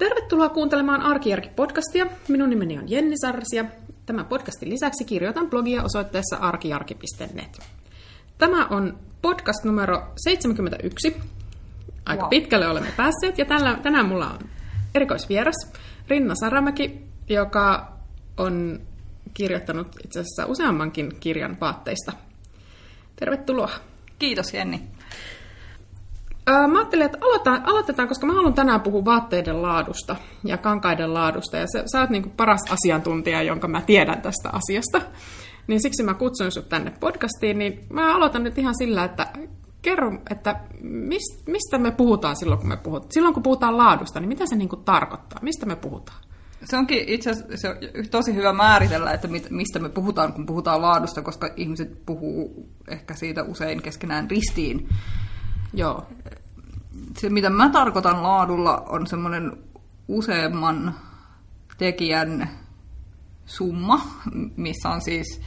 Tervetuloa kuuntelemaan Arkijärki-podcastia. Minun nimeni on Jenni Sarsia. Tämän podcastin lisäksi kirjoitan blogia osoitteessa arkijarki.net. Tämä on podcast numero 71. Aika wow. pitkälle olemme päässeet ja tällä, tänään mulla on erikoisvieras Rinna Saramäki, joka on kirjoittanut itse asiassa useammankin kirjan vaatteista. Tervetuloa. Kiitos Jenni. Mä ajattelin, että aloitetaan, aloitetaan, koska mä haluan tänään puhua vaatteiden laadusta ja kankaiden laadusta. Ja sä, sä oot niin paras asiantuntija, jonka mä tiedän tästä asiasta. Niin siksi mä kutsun sut tänne podcastiin. Niin mä aloitan nyt ihan sillä, että kerro, että mistä me puhutaan silloin, kun me puhutaan. Silloin, kun puhutaan laadusta, niin mitä se niin tarkoittaa? Mistä me puhutaan? Se onkin itse asiassa se on tosi hyvä määritellä, että mistä me puhutaan, kun puhutaan laadusta, koska ihmiset puhuu ehkä siitä usein keskenään ristiin. Joo se, mitä mä tarkoitan laadulla, on semmoinen useamman tekijän summa, missä on siis,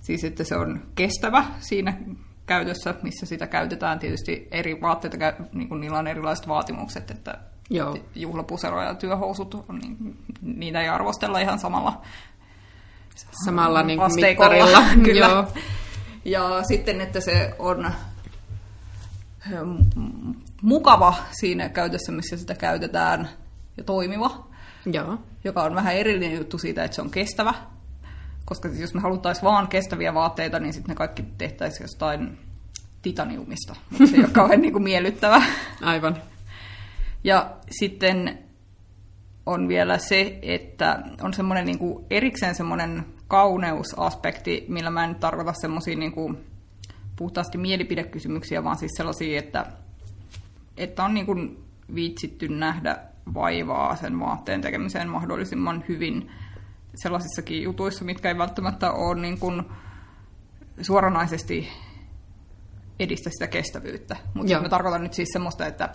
siis, että se on kestävä siinä käytössä, missä sitä käytetään. Tietysti eri vaatteita, niin kuin niillä on erilaiset vaatimukset, että Joo. juhlapusero ja työhousut, on, niin, niitä ei arvostella ihan samalla samalla niin kuin mittarilla. Kyllä. Joo. Ja sitten, että se on mukava siinä käytössä, missä sitä käytetään, ja toimiva. Joo. Joka on vähän erillinen juttu siitä, että se on kestävä. Koska siis jos me haluttaisiin vaan kestäviä vaatteita, niin sitten ne kaikki tehtäisiin jostain titaniumista. Se ei ole kauhean niin kuin miellyttävä. Aivan. Ja sitten on vielä se, että on semmoinen niin kuin erikseen semmoinen kauneusaspekti, millä mä en tarkoita semmoisia niin kuin puhtaasti mielipidekysymyksiä, vaan siis sellaisia, että että on niin kuin viitsitty nähdä vaivaa sen vaatteen tekemiseen mahdollisimman hyvin sellaisissakin jutuissa, mitkä ei välttämättä ole niin kuin suoranaisesti edistä sitä kestävyyttä. Mutta mä tarkoitan nyt siis semmoista, että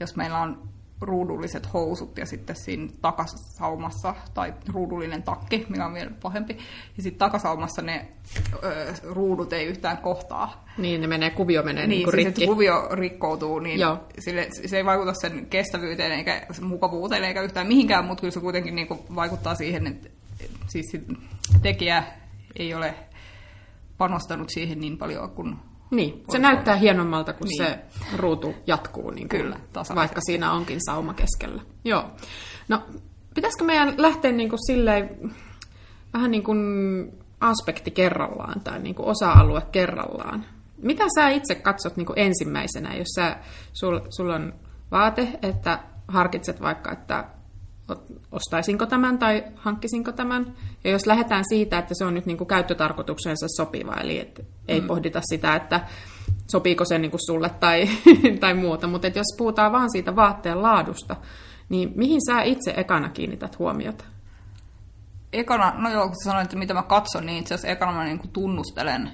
jos meillä on ruudulliset housut ja sitten siinä takasaumassa, tai ruudullinen takki, mikä on vielä pahempi, ja sitten takasaumassa ne ö, ruudut ei yhtään kohtaa. Niin, ne menee, kuvio menee niin, niin siis rikki. kuvio rikkoutuu, niin Joo. Sille, se ei vaikuta sen kestävyyteen eikä mukavuuteen eikä yhtään mihinkään, mutta kyllä se kuitenkin niin vaikuttaa siihen, että siis tekijä ei ole panostanut siihen niin paljon kuin niin, se näyttää hienommalta, kun niin. se ruutu jatkuu, niin kuin, Kyllä, vaikka siinä onkin sauma keskellä. Joo. No, pitäisikö meidän lähteä niin kuin silleen, vähän niin kuin aspekti kerrallaan tai niin kuin osa-alue kerrallaan? Mitä sä itse katsot niin kuin ensimmäisenä, jos sä, sul, sulla on vaate, että harkitset vaikka, että ostaisinko tämän tai hankkisinko tämän. Ja jos lähdetään siitä, että se on nyt niin kuin käyttötarkoituksensa sopiva, eli että ei mm. pohdita sitä, että sopiiko se niin kuin sulle tai, tai muuta, mutta että jos puhutaan vaan siitä vaatteen laadusta, niin mihin sä itse ekana kiinnität huomiota? Ekana, no joo, kun sanoin, että mitä mä katson, niin itse asiassa ekana mä niin kuin tunnustelen,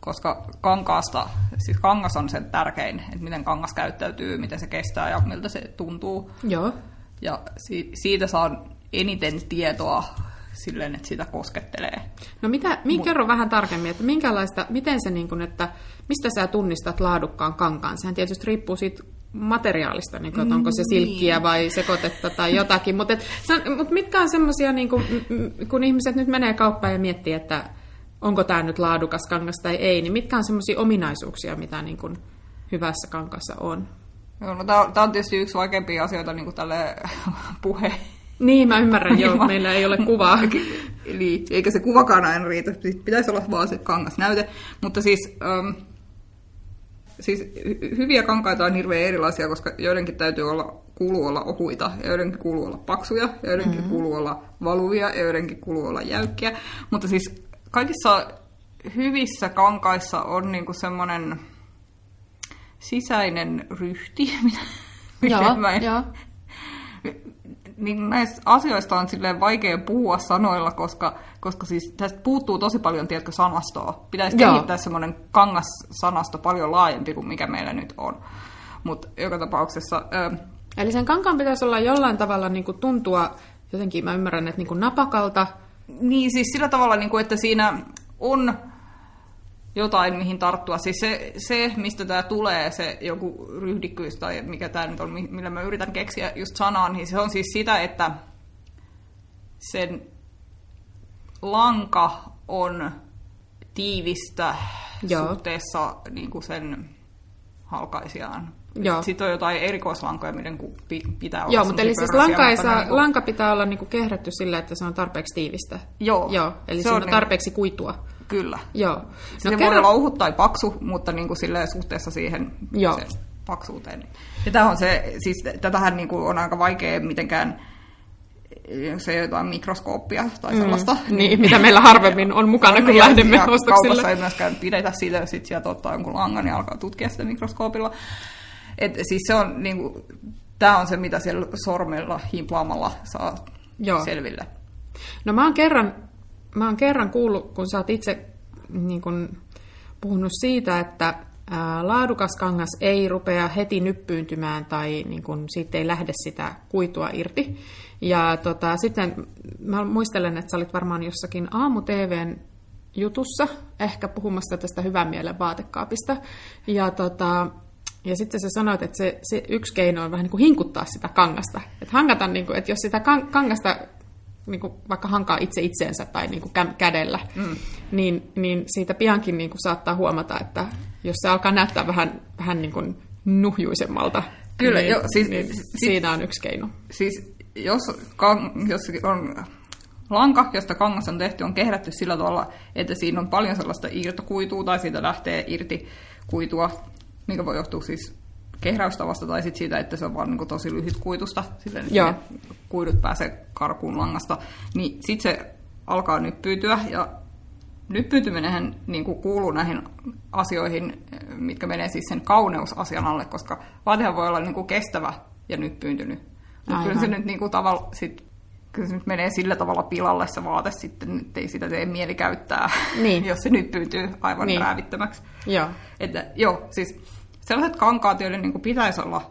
koska kankaasta, siis kangas on se tärkein, että miten kangas käyttäytyy, miten se kestää ja miltä se tuntuu. Joo. Ja si- siitä saan eniten tietoa silleen, että sitä koskettelee. No mitä, min, kerro vähän tarkemmin, että minkälaista, miten se niin kuin, että mistä sä tunnistat laadukkaan kankaan? Sehän tietysti riippuu siitä materiaalista, niin kuin, että onko se silkkiä niin. vai sekoitetta tai jotakin. Mutta, et, mutta mitkä on semmoisia, niin kuin, kun ihmiset nyt menee kauppaan ja miettii, että onko tämä nyt laadukas kangas tai ei, niin mitkä on semmoisia ominaisuuksia, mitä niin kuin hyvässä kankassa on? Joo, no tämä on tietysti yksi vaikeimpia asioita niin kuin tälle puhe. Niin, mä ymmärrän, joo, niin meillä ei ole kuvaa. Eli, eikä se kuvakaan aina riitä, pitäisi olla vaan se kangasnäyte. Mutta siis, ähm, siis hyviä kankaita on hirveän erilaisia, koska joidenkin täytyy olla, kuuluu olla ohuita, ja joidenkin kuuluu olla paksuja, ja joidenkin mm-hmm. kuuluu olla valuvia, ja joidenkin kuuluu olla jäykkiä. Mutta siis kaikissa hyvissä kankaissa on niinku semmoinen sisäinen ryhti, mitä, joo, mä en, joo. Niin näistä asioista on silleen vaikea puhua sanoilla, koska, koska siis tästä puuttuu tosi paljon, tiedätkö, sanastoa. Pitäisi Joo. kehittää semmoinen kangas-sanasto paljon laajempi kuin mikä meillä nyt on. Mutta joka tapauksessa... Ö... Eli sen kankaan pitäisi olla jollain tavalla niin kuin tuntua, jotenkin mä ymmärrän, että niin kuin napakalta. Niin siis sillä tavalla, niin kuin, että siinä on jotain, mihin tarttua. Siis se, se mistä tämä tulee, se joku ryhdikkyys tai mikä tämä nyt on, millä mä yritän keksiä just sanaa, niin se on siis sitä, että sen lanka on tiivistä Joo. suhteessa niin kuin sen halkaisijaan. Joo. Sitten on jotain erikoislankoja, miten pitää olla Joo, mutta eli siis lanka, ei saa, niin lanka pitää olla niin kehrätty sillä, että se on tarpeeksi tiivistä. Joo. Joo eli se on, on tarpeeksi niin... kuitua. Kyllä. Joo. No, se kerran... voi olla ohut tai paksu, mutta niin kuin suhteessa siihen Joo. Se paksuuteen. Ja tämä on se, siis tätähän niin kuin on aika vaikea mitenkään se jotain mikroskooppia tai mm. sellaista. Mm, niin, mitä meillä harvemmin on mukana, kun ja, lähdemme ja ostoksille. Kaupassa ei myöskään pidetä siitä, ja sitten sieltä ottaa jonkun langan ja alkaa tutkia sitä mikroskoopilla. Et, siis se on, niin kuin, tämä on se, mitä siellä sormella himplaamalla saa Joo. selville. No mä oon kerran, mä oon kerran kuullut, kun sä oot itse niin kun, puhunut siitä, että ää, laadukas kangas ei rupea heti nyppyyntymään tai niin kun, siitä ei lähde sitä kuitua irti. Ja tota, sitten mä muistelen, että sä olit varmaan jossakin aamu-TVn jutussa, ehkä puhumassa tästä hyvän mielen vaatekaapista. Ja, tota, ja sitten sä sanoit, että se, se yksi keino on vähän niin kuin hinkuttaa sitä kangasta. Että hankata, niin kuin, että jos sitä kangasta niin kuin vaikka hankaa itse itseensä tai niin kuin kädellä, mm. niin, niin siitä piankin niin kuin saattaa huomata, että jos se alkaa näyttää vähän, vähän niin kuin nuhjuisemmalta, Kyllä, niin, jo, siis, niin siis, siinä on yksi keino. Siis jos, kang, jos on lanka, josta kangas on tehty, on kehrätty sillä tavalla, että siinä on paljon sellaista irtokuitua tai siitä lähtee irti kuitua, mikä voi johtua siis kehräystavasta tai sit siitä, että se on vaan niin tosi lyhyt kuitusta, sillä ne kuidut pääsee karkuun langasta, niin sitten se alkaa nyppyytyä ja nyppyytyminenhän niin kuuluu näihin asioihin, mitkä menee siis sen kauneusasian alle, koska vaatehan voi olla niin kuin kestävä ja nyppyyntynyt. Mutta kyllä se nyt niin kuin tavalla, sit, kyllä se nyt menee sillä tavalla pilalle se vaate sitten, että ei sitä tee mieli käyttää, niin. jos se nyt pyytyy aivan niin. räävittömäksi. Joo. Että, joo, siis sellaiset kankaat, joiden niin kuin pitäisi olla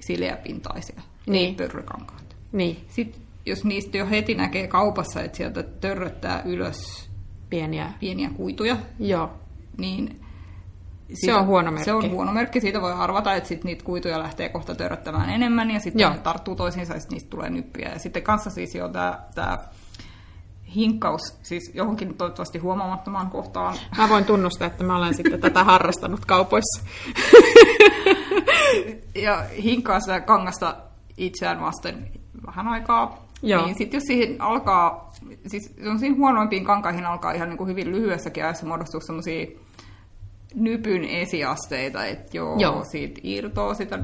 sileäpintaisia, niin. pörrykankaat. Niin. Sitten jos niistä jo heti näkee kaupassa, että sieltä törröttää ylös pieniä, pieniä kuituja, Joo. niin siitä, se on huono merkki. Se on huono merkki. Siitä voi arvata, että sit niitä kuituja lähtee kohta törröttämään enemmän ja sitten ne tarttuu toisiinsa ja niistä tulee nyppiä. Ja sitten kanssa siis jo tämä hinkkaus siis johonkin toivottavasti huomaamattomaan kohtaan. Mä voin tunnustaa, että mä olen sitten tätä harrastanut kaupoissa. ja hinkkaa sitä kangasta itseään vasten vähän aikaa. Joo. Niin sitten jos siihen alkaa, siis siinä huonoimpiin kankaihin alkaa ihan niin kuin hyvin lyhyessäkin ajassa muodostua semmoisia nypyn esiasteita, että joo, joo. siitä irtoaa sitä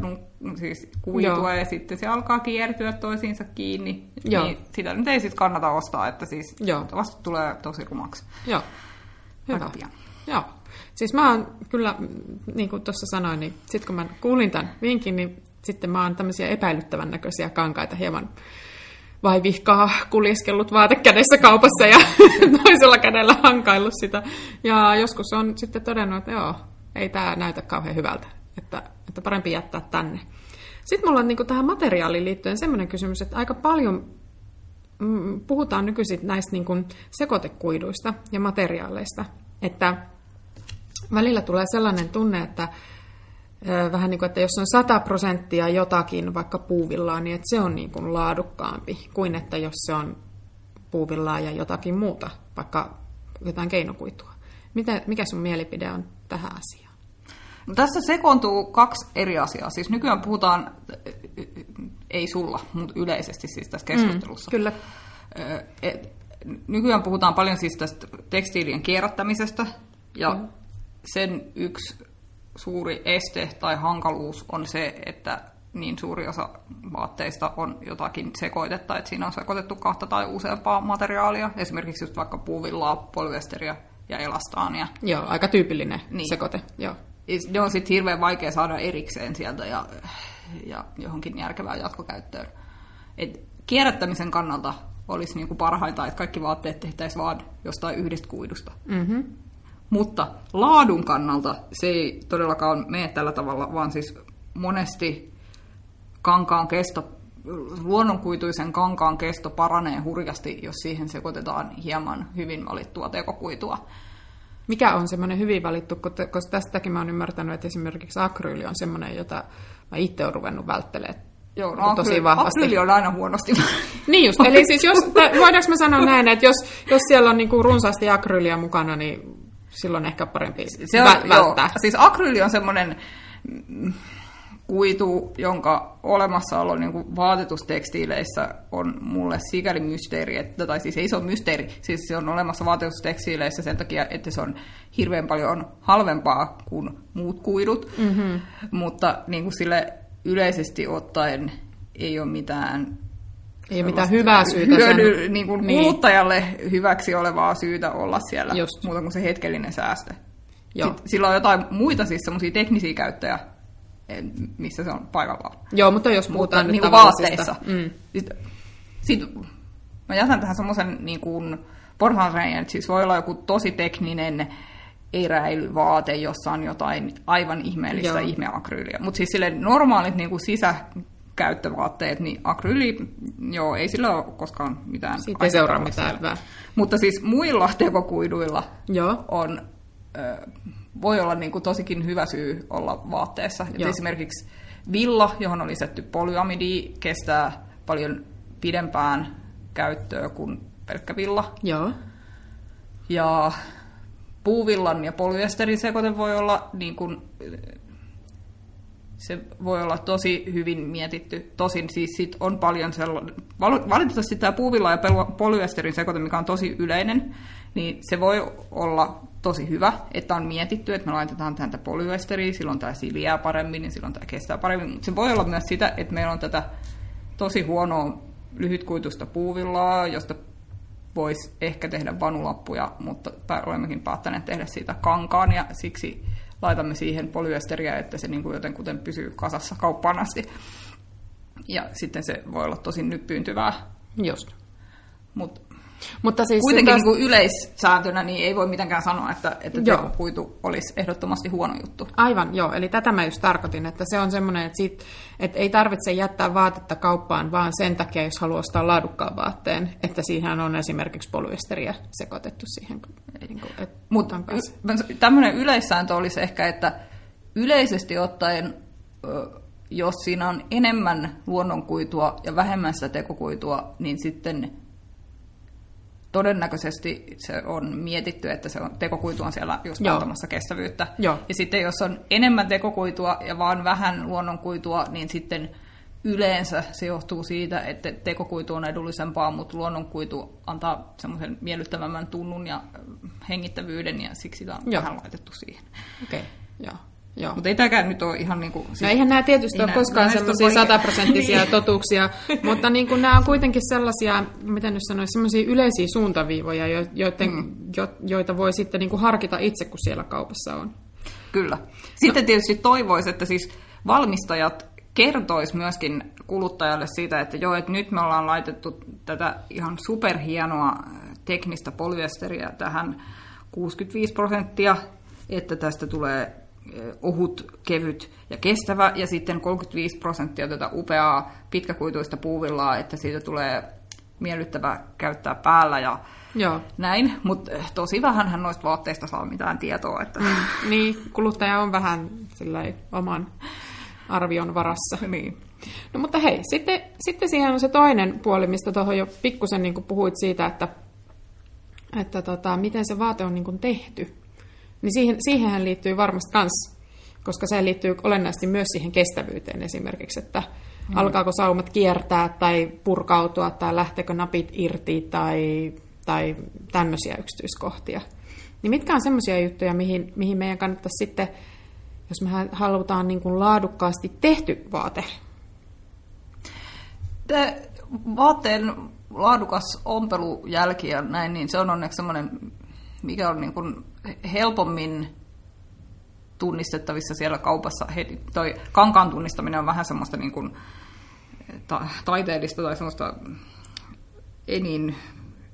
siis kuitua joo. ja sitten se alkaa kiertyä toisiinsa kiinni. Joo. Niin sitä nyt ei sitten kannata ostaa, että siis joo. vasta tulee tosi rumaksi. Joo. Hyvä. pian. Joo. Siis mä oon kyllä, niin kuin tuossa sanoin, niin sitten kun mä kuulin tämän vinkin, niin sitten mä oon tämmöisiä epäilyttävän näköisiä kankaita hieman vai vihkaa kuljeskellut vaatekädessä kaupassa ja toisella kädellä hankaillut sitä. Ja joskus on sitten todennut, että joo, ei tämä näytä kauhean hyvältä, että, että parempi jättää tänne. Sitten mulla on niin tähän materiaaliin liittyen sellainen kysymys, että aika paljon mm, puhutaan nykyisin näistä niin kuin sekoitekuiduista ja materiaaleista, että välillä tulee sellainen tunne, että vähän niin kuin, että jos on 100 prosenttia jotakin vaikka puuvillaa, niin että se on niin kuin laadukkaampi kuin että jos se on puuvillaa ja jotakin muuta, vaikka jotain keinokuitua. Mitä, mikä sun mielipide on tähän asiaan? No tässä sekoontuu kaksi eri asiaa. Siis nykyään puhutaan, ei sulla, mutta yleisesti siis tässä keskustelussa. Mm, kyllä. Nykyään puhutaan paljon siis tästä tekstiilien kierrättämisestä, ja mm. sen yksi suuri este tai hankaluus on se, että niin suuri osa vaatteista on jotakin sekoitetta, että siinä on sekoitettu kahta tai useampaa materiaalia, esimerkiksi just vaikka puuvillaa, polyesteriä ja elastaania. Joo, aika tyypillinen niin. sekoite, joo. Ne on sitten hirveän vaikea saada erikseen sieltä ja, ja johonkin järkevään jatkokäyttöön. Et kierrättämisen kannalta olisi niinku parhainta, että kaikki vaatteet tehtäisiin vain jostain yhdestä kuidusta. Mm-hmm. Mutta laadun kannalta se ei todellakaan mene tällä tavalla, vaan siis monesti kankaan kesto, luonnonkuituisen kankaan kesto paranee hurjasti, jos siihen sekoitetaan hieman hyvin valittua tekokuitua. Mikä on semmoinen hyvin valittu, koska tästäkin mä oon ymmärtänyt, että esimerkiksi akryyli on semmoinen, jota mä itse olen ruvennut välttelemään Joo, no tosi akryli, vahvasti. Akryli on aina huonosti. niin just, eli siis jos, voidaanko mä sanoa näin, että jos, jos siellä on niinku runsaasti akryyliä mukana, niin silloin ehkä parempi se on, vä- välttää. Joo, siis akryyli on semmoinen kuitu, jonka olemassaolo niin kuin vaatetustekstiileissä on mulle sikäli mysteeri, että, tai siis ei se ole mysteeri, siis se on olemassa vaatetustekstiileissä sen takia, että se on hirveän paljon halvempaa kuin muut kuidut, mm-hmm. mutta niin kuin sille yleisesti ottaen ei ole mitään ei mitään hyvää syytä hyödy, sen... niin kuin niin. kuluttajalle hyväksi olevaa syytä olla siellä, Just. muuta kuin se hetkellinen säästö. Joo. sillä on jotain muita siis semmoisia teknisiä käyttöjä, missä se on paikallaan. Joo, mutta jos puhutaan mutta, nyt niin vaatteissa. Mm. Sitten, sit, mä jätän tähän semmoisen niin kuin että siis voi olla joku tosi tekninen eräilyvaate, jossa on jotain aivan ihmeellistä Joo. ihmeakryyliä. Mutta siis sille normaalit niin kuin sisäkäyttövaatteet, niin akryyli, joo, ei sillä ole koskaan mitään. Siitä ei seuraa mitään hyvää. Mutta siis muilla tekokuiduilla joo. on voi olla niin kuin tosikin hyvä syy olla vaatteessa. esimerkiksi villa, johon on lisätty polyamidi, kestää paljon pidempään käyttöä kuin pelkkä villa. Joo. Ja puuvillan ja polyesterin sekoite voi olla niin kuin, se voi olla tosi hyvin mietitty. Tosin siis sit on paljon sellainen, valitettavasti tämä puuvilla ja polyesterin sekoite, mikä on tosi yleinen, niin se voi olla tosi hyvä, että on mietitty, että me laitetaan tähän polyesteriä, silloin tämä siliää paremmin, niin silloin tämä kestää paremmin. Mutta se voi olla myös sitä, että meillä on tätä tosi huonoa lyhytkuitusta puuvillaa, josta voisi ehkä tehdä vanulappuja, mutta olemmekin päättäneet tehdä siitä kankaan, ja siksi laitamme siihen polyesteriä, että se niin kuin jotenkuten pysyy kasassa kauppaan asti. Ja sitten se voi olla tosi nyppyyntyvää. Just. Mutta mutta siis Kuitenkin taas... niin kuin yleissääntönä niin ei voi mitenkään sanoa, että, että tekokuitu olisi ehdottomasti huono juttu. Aivan, joo. Eli tätä mä just tarkoitin, että se on semmoinen, että, siitä, että ei tarvitse jättää vaatetta kauppaan vaan sen takia, jos haluaa ostaa laadukkaan vaatteen, että siihen on esimerkiksi polyesteriä sekoitettu siihen. Niin kuin, Mutta tämmöinen yleissääntö olisi ehkä, että yleisesti ottaen jos siinä on enemmän luonnonkuitua ja vähemmän sitä tekokuitua, niin sitten todennäköisesti se on mietitty, että se on, tekokuitu on siellä just Joo. antamassa kestävyyttä. Joo. Ja sitten jos on enemmän tekokuitua ja vaan vähän luonnonkuitua, niin sitten yleensä se johtuu siitä, että tekokuitu on edullisempaa, mutta luonnonkuitu antaa semmoisen miellyttävämmän tunnun ja hengittävyyden, ja siksi sitä on Joo. vähän laitettu siihen. Okei, okay. Joo. Joo. Mutta ei tämäkään nyt ole ihan niin kuin... Siis, no eihän nämä tietysti ole koskaan semmoisia sataprosenttisia niin. totuuksia, mutta niin kuin nämä on kuitenkin sellaisia, miten nyt sanoisi, semmoisia yleisiä suuntaviivoja, joiden, mm. jo, joita voi sitten niin kuin harkita itse, kun siellä kaupassa on. Kyllä. Sitten no. tietysti toivoisi, että siis valmistajat kertois myöskin kuluttajalle siitä, että joo, että nyt me ollaan laitettu tätä ihan superhienoa teknistä polyesteriä tähän 65 prosenttia, että tästä tulee ohut, kevyt ja kestävä, ja sitten 35 prosenttia tätä upeaa pitkäkuituista puuvillaa, että siitä tulee miellyttävä käyttää päällä ja Joo. näin, mutta tosi vähän hän noista vaatteista saa mitään tietoa. Että... Mm, niin, kuluttaja on vähän oman arvion varassa. Niin. No mutta hei, sitten, sitten siihen on se toinen puoli, mistä tuohon jo pikkusen niin puhuit siitä, että, että tota, miten se vaate on niin tehty. Niin siihen, siihenhän liittyy varmasti myös, koska se liittyy olennaisesti myös siihen kestävyyteen esimerkiksi, että mm. alkaako saumat kiertää tai purkautua tai lähteekö napit irti tai, tai tämmöisiä yksityiskohtia. Niin mitkä on semmoisia juttuja, mihin, mihin meidän kannattaisi sitten, jos me halutaan niin kuin laadukkaasti tehty vaate? Te, vaatteen laadukas ompelujälki ja näin, niin se on onneksi semmoinen, mikä on niin kuin helpommin tunnistettavissa siellä kaupassa heti. Toi kankaan tunnistaminen on vähän semmoista niin kuin, ta- taiteellista tai semmoista ei niin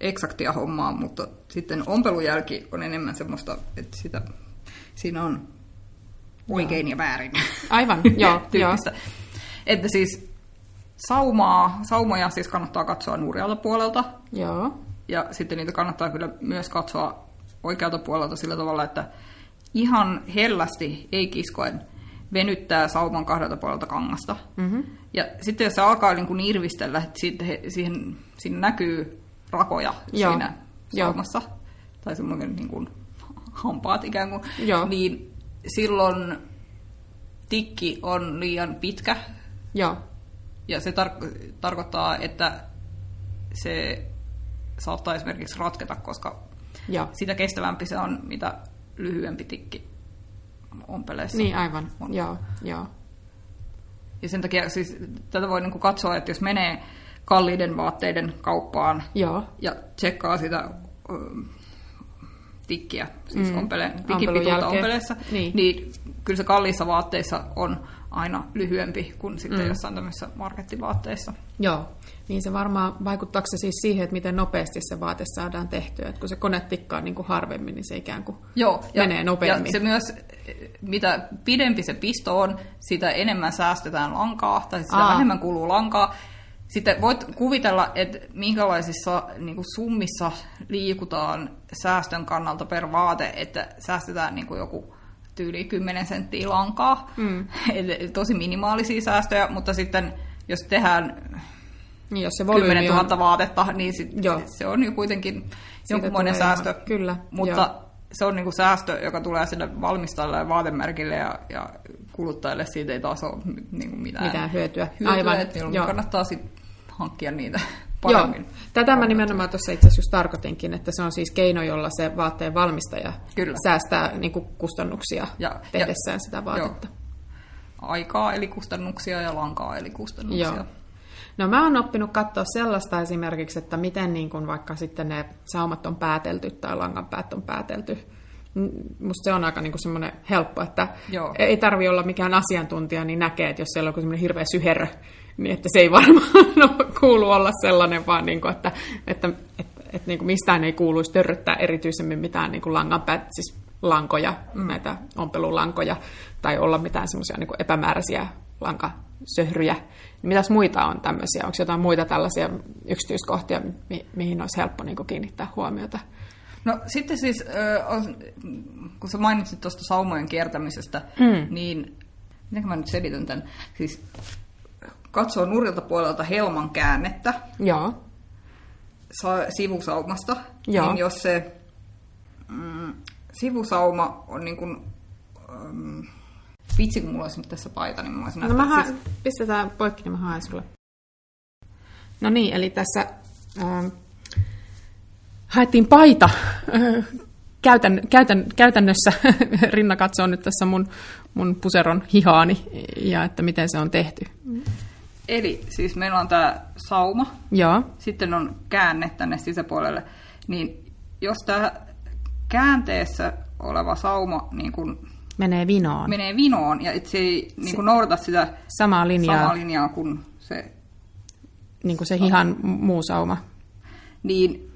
eksaktia hommaa, mutta sitten ompelujälki on enemmän semmoista, että sitä, siinä on oikein ja väärin. Aivan, joo. joo. Että siis saumaa, saumoja siis kannattaa katsoa nurjalta puolelta. Joo. Ja sitten niitä kannattaa kyllä myös katsoa oikealta puolelta sillä tavalla, että ihan hellästi, ei kiskoen, venyttää sauman kahdelta puolelta kangasta. Mm-hmm. Ja sitten jos se alkaa niin kuin irvistellä, että he, siihen, siinä näkyy rakoja Joo. siinä saumassa, Joo. tai semmoinen niin kuin hampaat ikään kuin, Joo. niin silloin tikki on liian pitkä. Joo. Ja se tar- tarkoittaa, että se saattaa esimerkiksi ratketa, koska Joo. sitä kestävämpi se on, mitä lyhyempi tikki ompeleessa. Niin, aivan. On. Joo, joo. Ja sen takia siis tätä voi niinku katsoa, että jos menee kalliiden vaatteiden kauppaan joo. ja tsekkaa sitä tikkiä, siis mm. ompele, tikkipituutta ompeleessa, niin. niin kyllä se kalliissa vaatteissa on aina lyhyempi kuin sitten mm. jossain tämmöisissä markettivaatteissa. Joo, niin se varmaan vaikuttaako se siis siihen, että miten nopeasti se vaate saadaan tehtyä, että kun se kone tikkaa niin kuin harvemmin, niin se ikään kuin Joo, menee ja, nopeammin. Ja se myös, mitä pidempi se pisto on, sitä enemmän säästetään lankaa, tai sitä Aa. vähemmän kuluu lankaa, sitten voit kuvitella, että minkälaisissa niin kuin summissa liikutaan säästön kannalta per vaate, että säästetään niin kuin joku tyyli 10 senttiä lankaa. Mm. Eli tosi minimaalisia säästöjä, mutta sitten jos tehdään niin, jos se 10 000 on... vaatetta, niin sit se on jo kuitenkin jonkunmoinen säästö. Ihan, kyllä, mutta joo. se on niinku säästö, joka tulee sille valmistajalle ja vaatemerkille ja, ja kuluttajille siitä ei taas ole niinku mitään, mitään hyötyä. hyötyä Aivan. Että kannattaa sit hankkia niitä paremmin. Joo, tätä mä nimenomaan tuossa itse asiassa just tarkoitinkin, että se on siis keino, jolla se vaatteen valmistaja Kyllä. säästää niin kuin kustannuksia ja, tehdessään ja, sitä vaatetta. Joo. Aikaa eli kustannuksia ja lankaa eli kustannuksia. Joo. No mä oon oppinut katsoa sellaista esimerkiksi, että miten niin kun vaikka sitten ne saumat on päätelty tai langanpäät on päätelty. Musta se on aika niin semmoinen helppo, että Joo. ei tarvi olla mikään asiantuntija, niin näkee, että jos siellä on semmoinen hirveä syherö, niin että se ei varmaan kuulu olla sellainen, vaan niin kuin, että, että, että, että niin kuin mistään ei kuuluisi törröttää erityisemmin mitään niin kuin langanpäät, siis lankoja, mm. näitä ompelulankoja, tai olla mitään semmoisia niin epämääräisiä lankasöhryjä. Mitäs muita on tämmöisiä? Onko jotain muita tällaisia yksityiskohtia, mi- mihin olisi helppo niin kiinnittää huomiota? No sitten siis, kun sä mainitsit tuosta saumojen kiertämisestä, mm. niin miten mä nyt selitän tämän? Siis katsoo nurilta puolelta helman käännettä Joo. sivusaumasta, Joo. niin jos se mm, sivusauma on niin kuin, mm, vitsi kun mulla olisi nyt tässä paita, niin mä voisin No mä siis... pistetään poikki, niin mä haen sulle. No niin, eli tässä äh, haettiin paita äh, käytän, käytän, käytännössä. Rinna katsoo nyt tässä mun, mun puseron hihaani ja että miten se on tehty. Eli siis meillä on tämä sauma, Joo. sitten on käänne tänne sisäpuolelle, niin jos tämä käänteessä oleva sauma niin kun menee vinoon, menee vinoon ja se ei niin kun noudata sitä samaa linjaa, samaa linjaa kuin se, niin kuin se hihan muu sauma, niin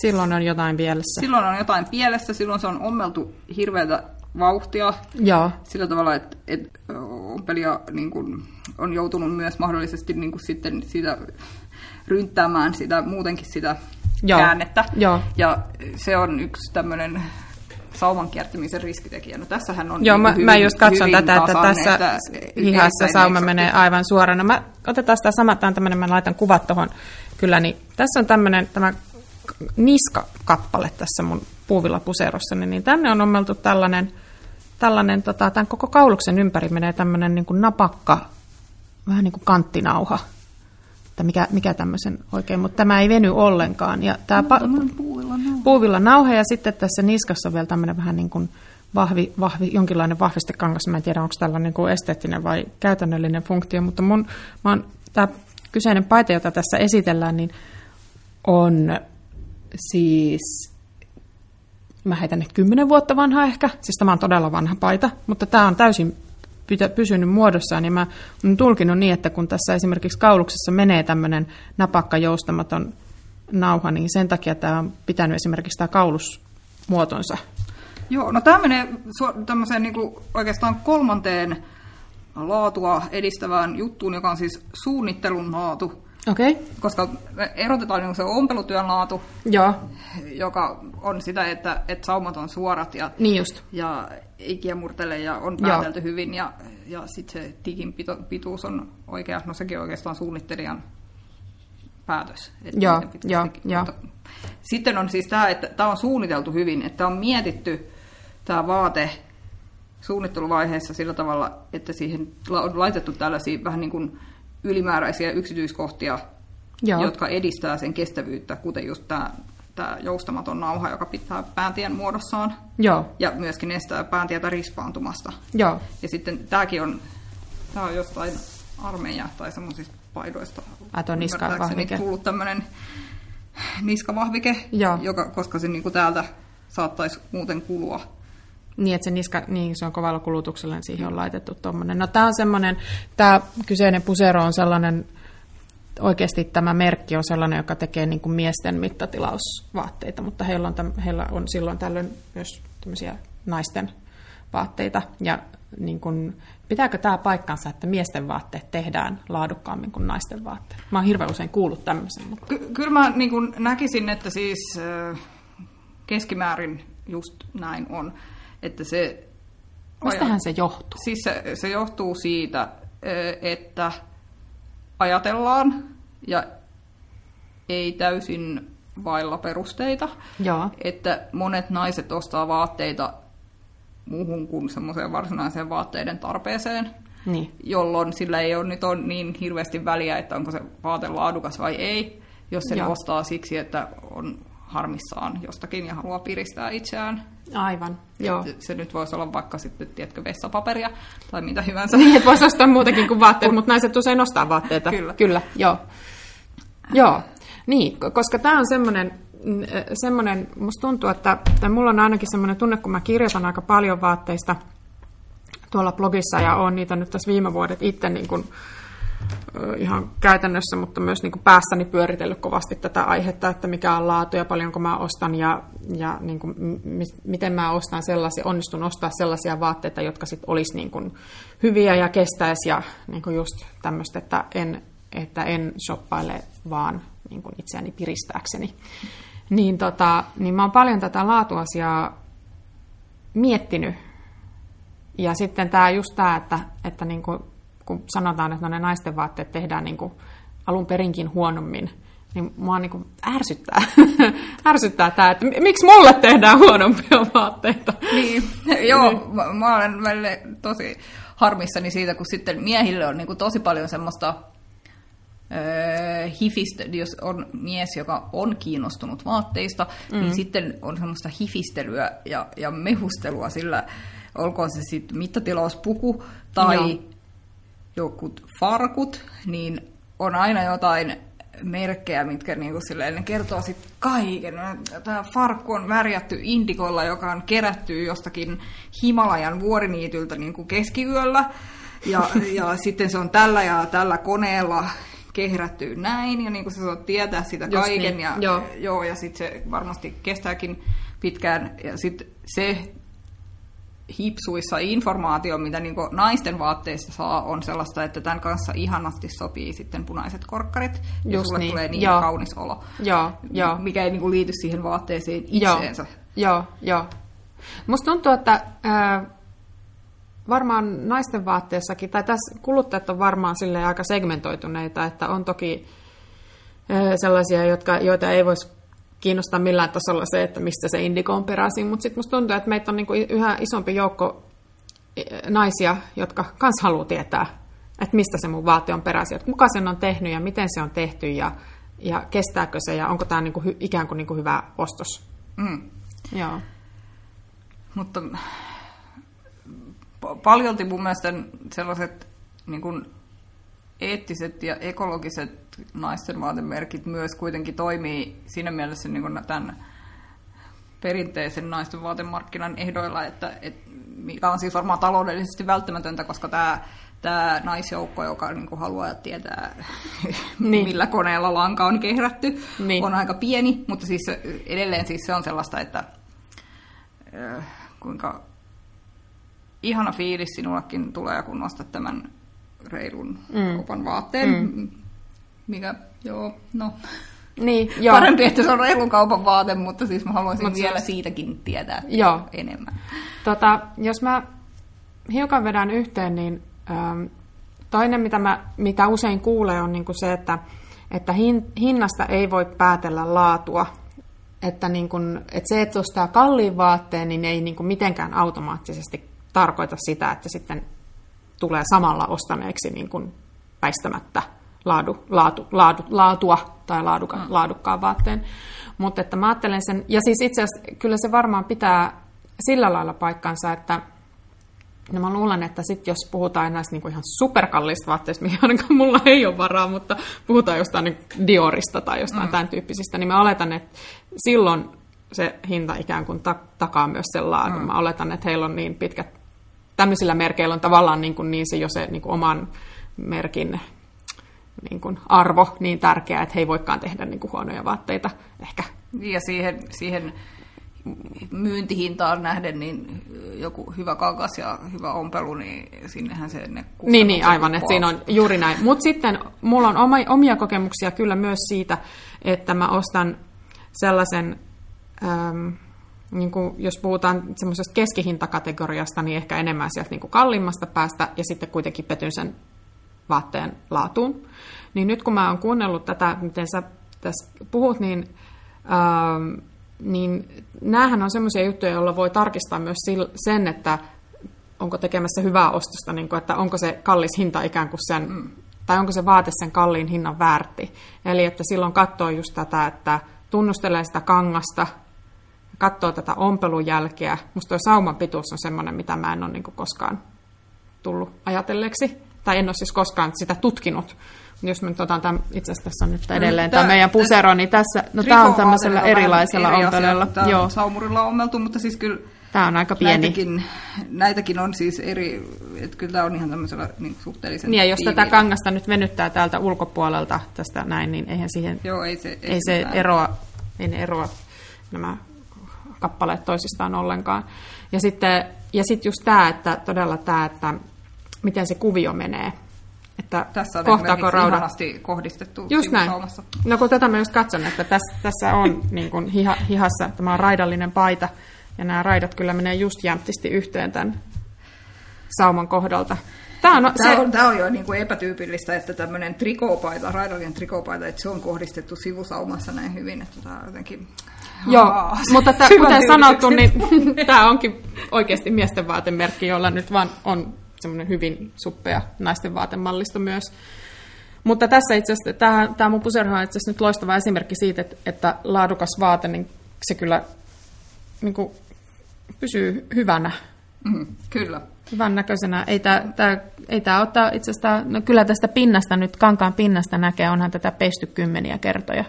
silloin on jotain pielessä. Silloin on jotain pielessä, silloin se on ommeltu hirveätä vauhtia Joo. sillä tavalla, että, että ompelija niin kuin, on joutunut myös mahdollisesti niin kuin sitten sitä rynttäämään sitä, muutenkin sitä Joo. käännettä. Joo. Ja se on yksi tämmöinen sauman kiertämisen riskitekijä. No tässähän on Joo, niin mä, hyvin, mä just katson tätä, että tässä että hihassa sauma menee aivan suorana. Mä otetaan sitä sama, tämä tämmöinen, mä laitan kuvat tuohon kyllä, niin tässä on tämmöinen, tämä niskakappale tässä mun puuvillapuserossa, niin tänne on ommeltu tällainen tällainen, tota, tämän koko kauluksen ympäri menee tämmöinen niin kuin napakka, vähän niin kuin kanttinauha. Että mikä, mikä tämmöisen oikein, mutta tämä ei veny ollenkaan. Ja tämä pa- puuvilla, nauha. ja sitten tässä niskassa on vielä tämmöinen vähän niin kuin vahvi, vahvi, jonkinlainen vahvistekangas. Mä en tiedä, onko tällainen niin kuin esteettinen vai käytännöllinen funktio, mutta mun, mä oon, tämä kyseinen paita, jota tässä esitellään, niin on siis mä heitän nyt kymmenen vuotta vanha ehkä, siis tämä on todella vanha paita, mutta tämä on täysin pysynyt muodossaan, niin mä olen tulkinut niin, että kun tässä esimerkiksi kauluksessa menee tämmöinen napakka joustamaton nauha, niin sen takia tämä on pitänyt esimerkiksi tämä kaulusmuotonsa. Joo, no tämä menee tämmöiseen niin kuin oikeastaan kolmanteen laatua edistävään juttuun, joka on siis suunnittelun laatu. Okay. Koska erotetaan niin se ompelutyön laatu, Joo. joka on sitä, että, että saumat on suorat ja, niin just. ja ei kiemurtele ja on päätelty Joo. hyvin ja, ja sitten se tikin pito, pituus on oikea, no sekin oikeastaan suunnittelijan päätös. Että Joo, jo, jo. Sitten on siis tämä, että tämä on suunniteltu hyvin, että on mietitty tämä vaate suunnitteluvaiheessa sillä tavalla, että siihen on laitettu tällaisia vähän niin kuin ylimääräisiä yksityiskohtia, Joo. jotka edistää sen kestävyyttä, kuten just tämä, tämä joustamaton nauha, joka pitää pääntien muodossaan. Joo. Ja myöskin estää pääntietä rispaantumasta. Joo. Ja sitten tämäkin on, tämä on jostain armeija tai semmoisista paidoista. Ato niskavahvike. tullut tämmöinen niskavahvike, Joo. joka, koska se niin kuin täältä saattaisi muuten kulua. Niin, että se niska, niin se on kovalla kulutuksella, niin siihen on laitettu tuommoinen. No tämä on semmoinen, tämä kyseinen pusero on sellainen, oikeasti tämä merkki on sellainen, joka tekee niin kuin miesten mittatilausvaatteita, mutta heillä on, täm, heillä on silloin tällöin myös tämmöisiä naisten vaatteita. Ja niin kuin, pitääkö tämä paikkansa, että miesten vaatteet tehdään laadukkaammin kuin naisten vaatteet? Mä oon hirveän usein kuullut tämmöisen. Mutta... Ky- kyllä mä niin kuin näkisin, että siis keskimäärin just näin on. Että se, Mistähän se johtuu? Siis se, se johtuu siitä, että ajatellaan ja ei täysin vailla perusteita, Joo. että monet naiset ostaa vaatteita muuhun kuin semmoiseen varsinaiseen vaatteiden tarpeeseen, niin. jolloin sillä ei ole nyt on niin hirveästi väliä, että onko se vaate laadukas vai ei, jos se ostaa siksi, että on harmissaan jostakin ja haluaa piristää itseään. Aivan, joo. Se nyt voisi olla vaikka sitten, tiedätkö, vessapaperia tai mitä hyvänsä. Niin, että voisi ostaa muutakin kuin vaatteet, mutta naiset usein ostaa vaatteita. Kyllä. Kyllä, joo. Joo, niin, koska tämä on semmoinen, mm, semmoinen, musta tuntuu, että, että mulla on ainakin semmoinen tunne, kun mä kirjoitan aika paljon vaatteista tuolla blogissa ja on niitä nyt tässä viime vuodet itse niin kuin, ihan käytännössä, mutta myös niin kuin päässäni pyöritellyt kovasti tätä aihetta, että mikä on laatu ja paljonko mä ostan ja, ja niin kuin, m- miten mä ostan sellaisia, onnistun ostaa sellaisia vaatteita, jotka sitten olisi niin kuin hyviä ja kestäisi ja niin kuin just tämmöistä, että en, että en shoppaile vaan niin kuin itseäni piristääkseni. Niin, tota, niin mä oon paljon tätä laatuasiaa miettinyt. Ja sitten tämä just tämä, että, että niin kuin kun sanotaan, että no ne naisten vaatteet tehdään niin kuin alun perinkin huonommin, niin mua niin kuin ärsyttää, ärsyttää tämä, että miksi mulle tehdään huonompia vaatteita. Niin, joo, niin. Mä, mä olen välillä tosi harmissani siitä, kun sitten miehille on niin kuin tosi paljon semmoista öö, hifistä, jos on mies, joka on kiinnostunut vaatteista, niin mm. niin sitten on semmoista hifistelyä ja, ja mehustelua sillä, olkoon se sitten mittatilauspuku tai Joo jokut farkut, niin on aina jotain merkkejä, mitkä niinku silleen, ne kertoo sitten kaiken. Tämä farkku on värjätty indikolla, joka on kerätty jostakin Himalajan vuoriniityltä niinku keskiyöllä. Ja, ja sitten se on tällä ja tällä koneella kehrätty näin, ja niin kuin sä saat tietää sitä kaiken, niin. ja, joo. Joo, ja sitten se varmasti kestääkin pitkään, ja sitten se hipsuissa informaatio, mitä niin naisten vaatteista saa, on sellaista, että tämän kanssa ihanasti sopii sitten punaiset korkkarit, ja Just sulle niin. tulee niin Joo. kaunis olo. Joo, jo. Mikä ei niin liity siihen vaatteeseen itseensä. Joo, joo. Musta tuntuu, että äh, varmaan naisten vaatteessakin, tai tässä kuluttajat on varmaan sille aika segmentoituneita, että on toki sellaisia, jotka, joita ei voisi kiinnostaa millään tasolla se, että mistä se indiko on peräisin, mutta sitten musta tuntuu, että meitä on niinku yhä isompi joukko naisia, jotka kans haluaa tietää, että mistä se mun vaate on peräisin, että kuka sen on tehnyt ja miten se on tehty ja, ja kestääkö se ja onko tämä niinku ikään kuin niinku hyvä ostos. Mm. Joo. Mutta paljolti mun mielestä sellaiset niin kuin eettiset ja ekologiset naisten vaatemerkit myös kuitenkin toimii siinä mielessä niin kuin tämän perinteisen naisten vaatemarkkinan ehdoilla, että, että mikä on siis varmaan taloudellisesti välttämätöntä, koska tämä, tämä naisjoukko, joka niin kuin haluaa tietää, niin. millä koneella lanka on kehrätty, niin. on aika pieni, mutta siis edelleen siis se on sellaista, että kuinka ihana fiilis sinullekin tulee, kun nostat tämän reilun mm. kaupan vaatteen. Mm. mikä, joo, no. Niin, joo. Parempi, että se on reilun kaupan vaate, mutta siis mä haluaisin Mut vielä se... siitäkin tietää joo. enemmän. Tota, jos mä hiukan vedän yhteen, niin ähm, toinen, mitä, mä, mitä usein kuulee, on niin kuin se, että, että hin, hinnasta ei voi päätellä laatua. Että, niin kuin, että se, että ostaa kalliin vaatteen, niin ei niin kuin mitenkään automaattisesti tarkoita sitä, että sitten tulee samalla ostaneeksi niin kuin väistämättä laadu, laatu, laadu, laatua tai laaduka, mm. laadukkaan vaatteen. Mutta että mä ajattelen sen, ja siis itse asiassa kyllä se varmaan pitää sillä lailla paikkansa, että No mä luulen, että sit jos puhutaan näistä niinku ihan superkallista vaatteista, mihin ainakaan mulla ei ole varaa, mutta puhutaan jostain niin Diorista tai jostain mm. tämän tyyppisistä, niin mä oletan, että silloin se hinta ikään kuin ta- takaa myös sen laadun. Mm. Mä oletan, että heillä on niin pitkät, tämmöisillä merkeillä on tavallaan niin, kuin niin se jo se niin kuin oman merkin niin kuin arvo niin tärkeä, että he ei voikaan tehdä niin kuin huonoja vaatteita ehkä. Ja siihen, siihen myyntihintaan nähden, niin joku hyvä kangas ja hyvä ompelu, niin sinnehän se ne Niin, niin aivan, että siinä on juuri näin. Mutta sitten mulla on omia kokemuksia kyllä myös siitä, että mä ostan sellaisen, äm, niin kuin jos puhutaan semmoisesta keskihintakategoriasta, niin ehkä enemmän sieltä niin kuin kalliimmasta päästä, ja sitten kuitenkin petyn sen vaatteen laatuun. Niin nyt kun mä oon kuunnellut tätä, miten sä tässä puhut, niin, ähm, niin näähän on semmoisia juttuja, joilla voi tarkistaa myös sen, että onko tekemässä hyvää ostosta, niin kuin, että onko se kallis hinta ikään kuin sen, mm. tai onko se vaate sen kalliin hinnan väärti. Eli että silloin katsoo just tätä, että tunnustelee sitä kangasta, katsoo tätä ompelun jälkeä. Musta tuo sauman pituus on semmoinen, mitä mä en ole niin koskaan tullut ajatelleeksi tai en ole siis koskaan sitä tutkinut. Jos me nyt otan tämän, itse asiassa tässä on nyt edelleen tämä, tämä meidän pusero, niin tässä, no tämä on tämmöisellä erilaisella eri ompeleella. Joo. saumurilla on ommeltu, mutta siis kyllä Tämä on aika pieni. Näitäkin, näitäkin on siis eri, että kyllä tämä on ihan tämmöisellä niin suhteellisen Niin ja jos tiiviillä. tätä kangasta nyt venyttää täältä ulkopuolelta tästä näin, niin eihän siihen, Joo, ei se, ei ei se eroa, ei ne eroa nämä kappaleet toisistaan ollenkaan. Ja sitten, ja sitten just tämä, että todella tämä, että miten se kuvio menee. Että tässä on kohtaako raudat... kohdistettu Just näin. No kun tätä mä just katson, että tässä, tässä on niin kuin hiha, hihassa, tämä on raidallinen paita, ja nämä raidat kyllä menee just jämptisti yhteen tämän sauman kohdalta. Tämä on, tämä, se... on, tämä on jo niin kuin epätyypillistä, että tämmöinen trikoopaita, raidallinen trikoopaita, että se on kohdistettu sivusaumassa näin hyvin, että tämä on jotenkin... Joo, mutta t- kuten sanottu, niin tämä onkin oikeasti miesten vaatemerkki, jolla nyt vaan on semmoinen hyvin suppea naisten vaatemallisto myös. Mutta tässä itse asiassa, tämä, tämä mun puserha on itse asiassa nyt loistava esimerkki siitä, että, että laadukas vaate, niin se kyllä niin kuin, pysyy hyvänä. Mm, kyllä. Hyvän näköisenä. Ei tämä, tämä, ei tämä ottaa itse asiassa, no kyllä tästä pinnasta nyt, kankaan pinnasta näkee, onhan tätä pesty kymmeniä kertoja.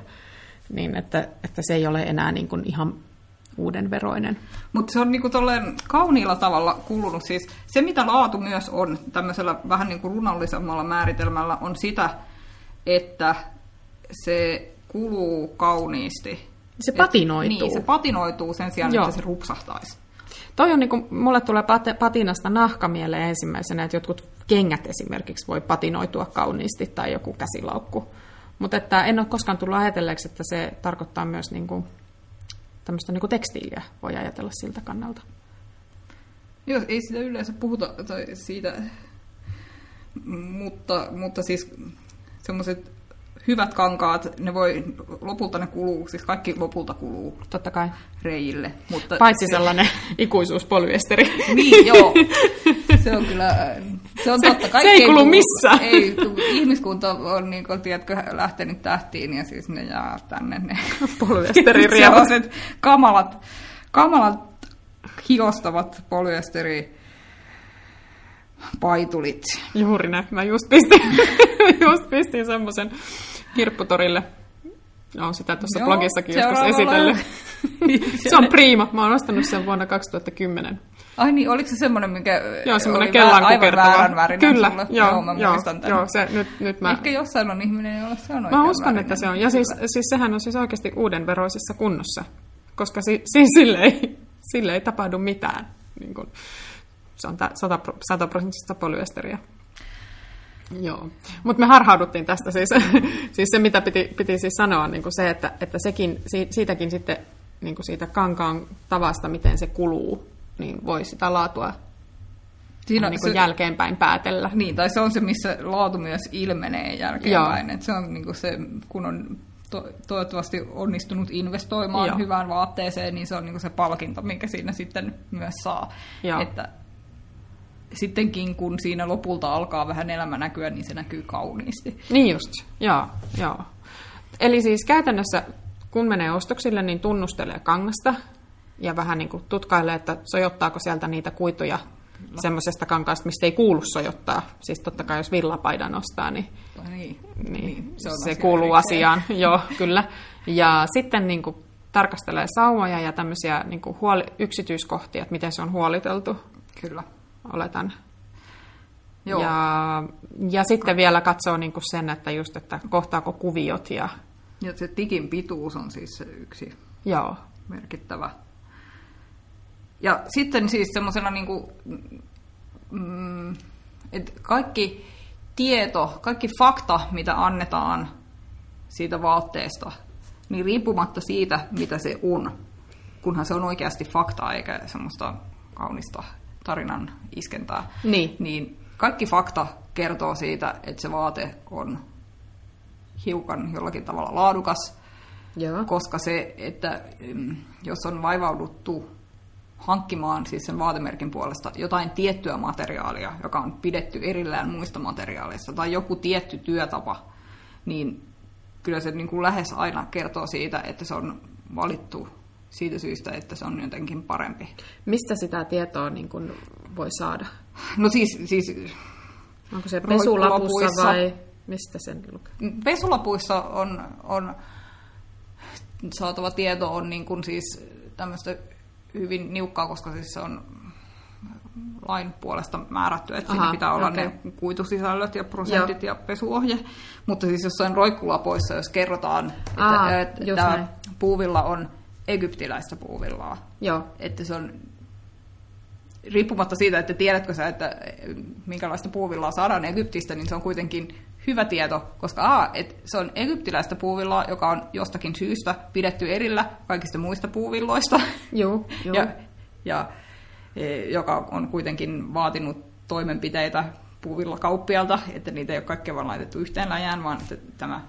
Niin, että, että se ei ole enää niin kuin ihan uuden veroinen. Mutta se on niinku kauniilla tavalla kulunut. Siis se, mitä laatu myös on tämmöisellä vähän niinku runallisemmalla määritelmällä, on sitä, että se kuluu kauniisti. Se patinoituu. Et, niin, se patinoituu sen sijaan, Joo. että se rupsahtaisi. Toi on niinku, mulle tulee patinasta nahka mieleen ensimmäisenä, että jotkut kengät esimerkiksi voi patinoitua kauniisti tai joku käsilaukku. Mutta että en ole koskaan tullut ajatelleeksi, että se tarkoittaa myös niinku tämmöistä niin tekstiiliä voi ajatella siltä kannalta. Joo, ei sitä yleensä puhuta tai siitä, mutta, mutta siis semmoiset hyvät kankaat, ne voi, lopulta ne kuluu, siis kaikki lopulta kuluu. Totta kai. Reijille. Mutta Paitsi se, sellainen ikuisuuspolyesteri. Niin, joo. Se on kyllä, se on totta. Kaikki se ei kulu missään. Ei, ihmiskunta on niin kuin, tiedätkö, lähtenyt tähtiin ja siis ne jää tänne ne polyesteririjat. kamalat, kamalat hiostavat polyesteri paitulit. Juuri näin. Mä just pistin, just pistin semmoisen kirpputorille. Olen sitä tuossa Joo, blogissakin joskus esitellyt. se on priima. Mä oon ostanut sen vuonna 2010. Ai niin, oliko se semmoinen, mikä joo, semmoinen kellan aivan väärän värinen Kyllä, sulle? joo, joo, mä joo, joo se, nyt, nyt mä... Ehkä jossain on ihminen, jolla se on Mä uskon, että se on. Ja siis, siis sehän on siis oikeasti uuden veroisessa kunnossa, koska si, si, sille, ei, sille ei tapahdu mitään. Niin kun, se on 100 prosenttista polyesteriä. Joo, mutta me harhauduttiin tästä siis, siis se, mitä piti, piti siis sanoa, niin kuin se, että, että sekin, siitäkin sitten niin kuin siitä kankaan tavasta, miten se kuluu, niin voi sitä laatua Siinä niin kuin se, jälkeenpäin päätellä. Niin, tai se on se, missä laatu myös ilmenee jälkeenpäin. Et se on niin kuin se, kun on to, toivottavasti onnistunut investoimaan Joo. hyvään vaatteeseen, niin se on niin kuin se palkinto, minkä siinä sitten myös saa. Joo. Että sittenkin, kun siinä lopulta alkaa vähän elämä näkyä, niin se näkyy kauniisti. Niin just, joo. joo. Eli siis käytännössä, kun menee ostoksille, niin tunnustelee kangasta ja vähän niin kuin tutkailee, että sojottaako sieltä niitä kuituja semmoisesta kankaasta, mistä ei kuulu sojottaa. Siis totta kai jos villapaidan ostaa, niin, niin, niin, niin se, se kuuluu erikseen. asiaan. Joo, kyllä. Ja sitten niin kuin, tarkastelee saumoja ja tämmöisiä niin kuin huoli, yksityiskohtia, että miten se on huoliteltu. Kyllä. Oletan. Joo. Ja, ja sitten vielä katsoo niin kuin sen, että just, että kohtaako kuviot. Ja, ja se tikin pituus on siis se yksi Joo. merkittävä ja sitten siis semmoisena niin kuin, mm, että kaikki tieto, kaikki fakta, mitä annetaan siitä vaatteesta, niin riippumatta siitä, mitä se on, kunhan se on oikeasti faktaa eikä semmoista kaunista tarinan iskentää, niin, niin kaikki fakta kertoo siitä, että se vaate on hiukan jollakin tavalla laadukas, Joo. koska se, että mm, jos on vaivauduttu hankkimaan siis sen vaatemerkin puolesta jotain tiettyä materiaalia, joka on pidetty erillään muista materiaaleista, tai joku tietty työtapa, niin kyllä se niin kuin lähes aina kertoo siitä, että se on valittu siitä syystä, että se on jotenkin parempi. Mistä sitä tietoa niin kuin voi saada? No siis... siis Onko se pesulapuissa vai mistä sen lukee? Pesulapuissa on, on saatava tieto on niin kuin siis tämmöistä hyvin niukkaa, koska siis se on lain puolesta määrätty, että Aha, siinä pitää olla okay. ne kuitusisällöt ja prosentit Joo. ja pesuohje. Mutta siis jossain roikkulapoissa, jos kerrotaan, että, Aa, että tämä puuvilla on egyptiläistä puuvillaa, Joo. että se on riippumatta siitä, että tiedätkö sä, että minkälaista puuvillaa saadaan Egyptistä, niin se on kuitenkin hyvä tieto, koska a, et se on egyptiläistä puuvillaa, joka on jostakin syystä pidetty erillä kaikista muista puuvilloista. Joo, joo. ja, ja e, joka on kuitenkin vaatinut toimenpiteitä puuvillakauppialta, että niitä ei ole kaikkea vaan laitettu yhteen läjään, vaan että tämä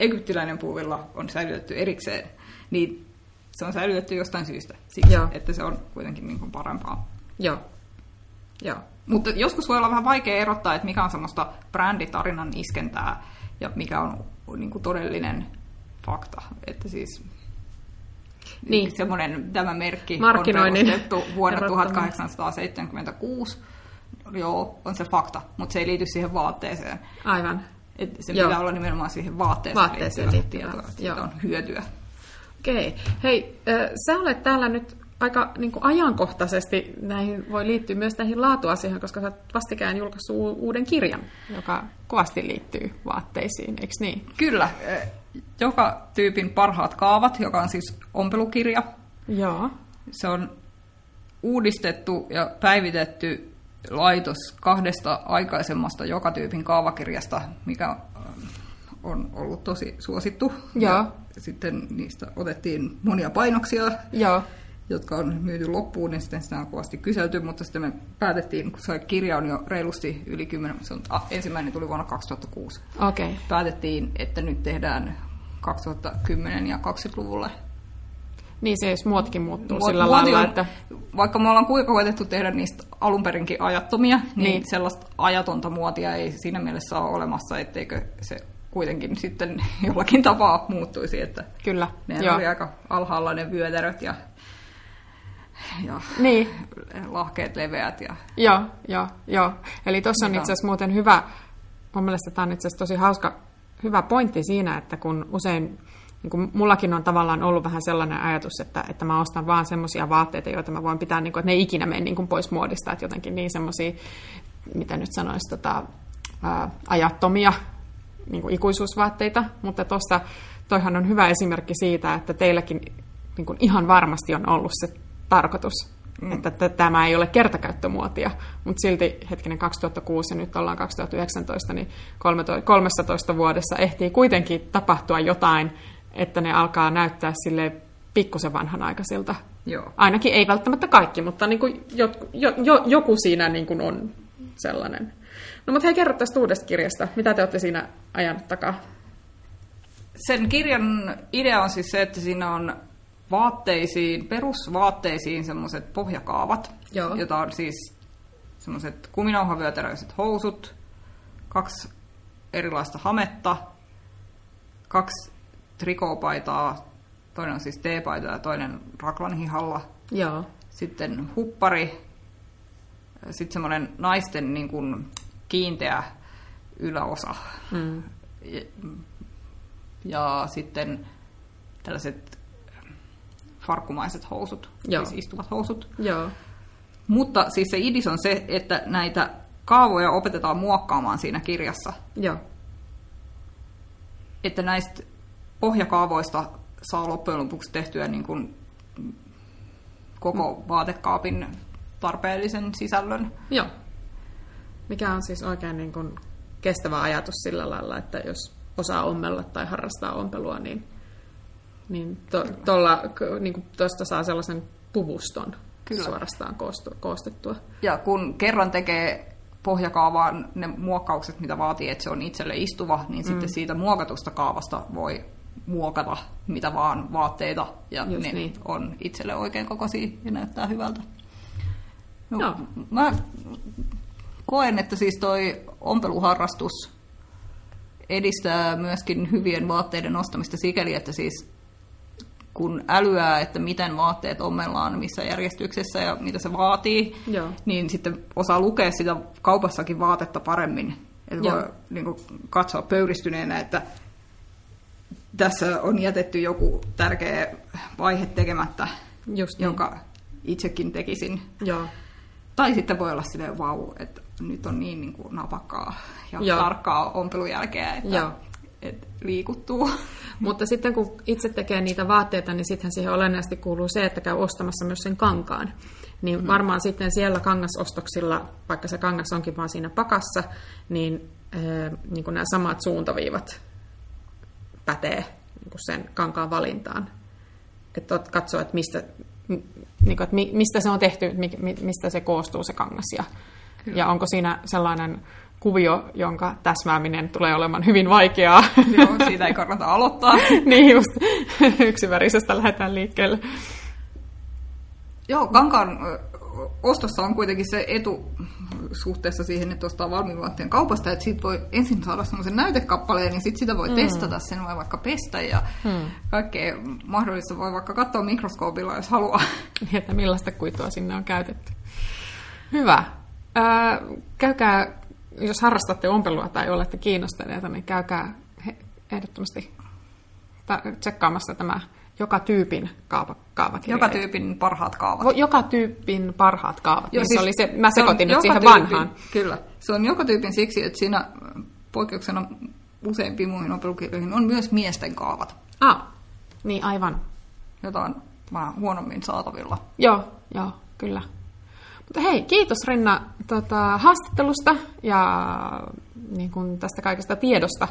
egyptiläinen puuvilla on säilytetty erikseen, niin se on säilytetty jostain syystä, siksi, Joo. että se on kuitenkin niin kuin parempaa. Joo. Joo. Mutta joskus voi olla vähän vaikea erottaa, että mikä on semmoista bränditarinan iskentää ja mikä on niin kuin todellinen fakta. Että siis niin. semmoinen tämä merkki on perustettu vuonna 1876. Joo, on se fakta, mutta se ei liity siihen vaatteeseen. Aivan. Et se Joo. pitää olla nimenomaan siihen vaatteeseen, vaatteeseen liittyvä tietoa, että on hyötyä. Okei. Okay. Hei, äh, sä olet täällä nyt aika niin kuin ajankohtaisesti näihin voi liittyä myös näihin laatuasioihin, koska sä vastikään julkaissut uuden kirjan, joka kovasti liittyy vaatteisiin, eikö niin? Kyllä. Joka tyypin parhaat kaavat, joka on siis ompelukirja. Joo. Se on uudistettu ja päivitetty laitos kahdesta aikaisemmasta joka tyypin kaavakirjasta, mikä on ollut tosi suosittu. Joo. Ja sitten niistä otettiin monia painoksia. Joo jotka on myyty loppuun, niin sitten sitä on kovasti kyselty, mutta sitten me päätettiin, kun se kirja on jo reilusti yli 10, se on, ah, ensimmäinen tuli vuonna 2006. Okay. Päätettiin, että nyt tehdään 2010 ja 20-luvulle. Niin se jos muotkin muuttuu Muot, sillä lailla, on, että... Vaikka me ollaan kuinka koetettu tehdä niistä alunperinkin ajattomia, niin, niin sellaista ajatonta muotia ei siinä mielessä ole olemassa, etteikö se kuitenkin sitten jollakin tapaa muuttuisi. Että Kyllä. Ne oli aika alhaalla ne vyötäröt ja ja niin. lahkeet leveät. Ja... Joo, joo, joo. Eli tuossa on itse asiassa muuten hyvä, mun mielestä tämä on itse asiassa tosi hauska, hyvä pointti siinä, että kun usein niin kuin mullakin on tavallaan ollut vähän sellainen ajatus, että, että mä ostan vaan semmoisia vaatteita, joita mä voin pitää, niin kuin, että ne ei ikinä mene niin kuin pois muodista, että jotenkin niin semmoisia, mitä nyt sanoisi, tota, ää, ajattomia niin kuin ikuisuusvaatteita, mutta tuossa toihan on hyvä esimerkki siitä, että teilläkin niin kuin ihan varmasti on ollut se tarkoitus mm. että tämä ei ole kertakäyttömuotia, mutta silti hetkinen 2006 ja nyt ollaan 2019, niin 13 vuodessa ehtii kuitenkin tapahtua jotain, että ne alkaa näyttää sille pikkusen vanhanaikaisilta. Joo. Ainakin ei välttämättä kaikki, mutta niin kuin jo, jo, jo, joku siinä niin kuin on sellainen. No mutta hei, kerro tästä uudesta kirjasta. Mitä te olette siinä ajan takaa? Sen kirjan idea on siis se, että siinä on vaatteisiin, perusvaatteisiin semmoiset pohjakaavat, Joo. jota on siis semmoiset kuminauhavyöteräiset housut, kaksi erilaista hametta, kaksi trikopaitaa, toinen on siis teepaita ja toinen raklanhihalla. Joo. Sitten huppari, sitten semmoinen naisten niin kuin kiinteä yläosa. Mm. Ja, ja sitten tällaiset farkkumaiset housut, Joo. siis istuvat housut. Joo. Mutta siis se idis on se, että näitä kaavoja opetetaan muokkaamaan siinä kirjassa. Joo. Että näistä pohjakaavoista saa loppujen lopuksi tehtyä niin kuin koko mm. vaatekaapin tarpeellisen sisällön. Joo. Mikä on siis oikein niin kuin kestävä ajatus sillä lailla, että jos osaa ommella tai harrastaa ompelua, niin niin tuolla to, niin tuosta saa sellaisen puvuston Kyllä. suorastaan koostettua. Ja kun kerran tekee pohjakaavaan ne muokkaukset, mitä vaatii, että se on itselle istuva, niin mm. sitten siitä muokatusta kaavasta voi muokata mitä vaan vaatteita, ja Just ne niin. on itselle oikein kokoisia ja näyttää hyvältä. No, no. Mä koen, että siis toi ompeluharrastus edistää myöskin hyvien vaatteiden ostamista sikäli, että siis kun älyää, että miten vaatteet ommellaan, missä järjestyksessä ja mitä se vaatii, Joo. niin sitten osaa lukea sitä kaupassakin vaatetta paremmin. Että voi niin kuin, katsoa pöyristyneenä, että tässä on jätetty joku tärkeä vaihe tekemättä, Just niin. jonka itsekin tekisin. Joo. Tai sitten voi olla silleen, vau, että nyt on niin, niin kuin napakkaa ja Joo. tarkkaa ompelujälkeä, että Joo et liikuttuu. Mutta sitten kun itse tekee niitä vaatteita, niin sittenhän siihen olennaisesti kuuluu se, että käy ostamassa myös sen kankaan. Niin mm. varmaan sitten siellä kangasostoksilla, vaikka se kangas onkin vaan siinä pakassa, niin, äh, niin kuin nämä samat suuntaviivat pätee niin kuin sen kankaan valintaan. Että katsoo, että mistä, niin kuin, että mistä se on tehty, mistä se koostuu se kangas ja, ja onko siinä sellainen kuvio, jonka täsmääminen tulee olemaan hyvin vaikeaa. Joo, siitä ei kannata aloittaa. niin just, yksivärisestä lähdetään liikkeelle. Joo, kankaan ostossa on kuitenkin se etu suhteessa siihen, että ostaa valmiin vaatteen kaupasta, että siitä voi ensin saada semmoisen näytekappaleen, niin sitten sitä voi mm. testata, sen voi vaikka pestä ja mm. kaikkea mahdollista voi vaikka katsoa mikroskoopilla, jos haluaa. Että millaista kuitua sinne on käytetty. Hyvä. Äh, käykää jos harrastatte ompelua tai olette kiinnostuneita, niin käykää ehdottomasti tsekkaamassa tämä joka tyypin kaava, kaavakirja. Joka tyypin parhaat kaavat. Joka tyypin parhaat kaavat. Joo, niin siis se oli se, mä sekoitin se nyt siihen tyypin, vanhaan. Kyllä. Se on joka tyypin siksi, että siinä poikkeuksena useimpiin muihin ompelukirjoihin on myös miesten kaavat. Ah, niin aivan. Jota on vähän huonommin saatavilla. Joo, joo, kyllä. Mutta hei, kiitos Renna tota, haastattelusta ja niin kuin tästä kaikesta tiedosta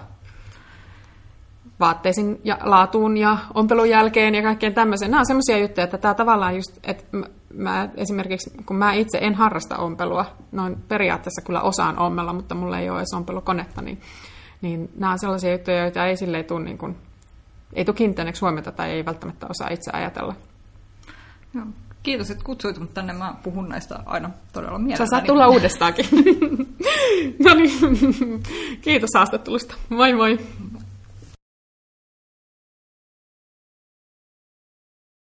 vaatteisiin ja laatuun ja ompelun jälkeen ja kaikkeen tämmöiseen. Nämä on semmoisia juttuja, että tämä tavallaan just, että mä, esimerkiksi, kun mä itse en harrasta ompelua, noin periaatteessa kyllä osaan ommella, mutta mulla ei ole edes ompelukonetta, niin, niin nämä on sellaisia juttuja, joita ei silleen tule, niin kuin, ei tule kiinnittäneeksi huomiota tai ei välttämättä osaa itse ajatella. Joo. Kiitos, että kutsuit mut tänne. Mä puhun näistä aina todella mielelläni. Sä saat tulla uudestaankin. no niin, kiitos haastattelusta. Moi moi.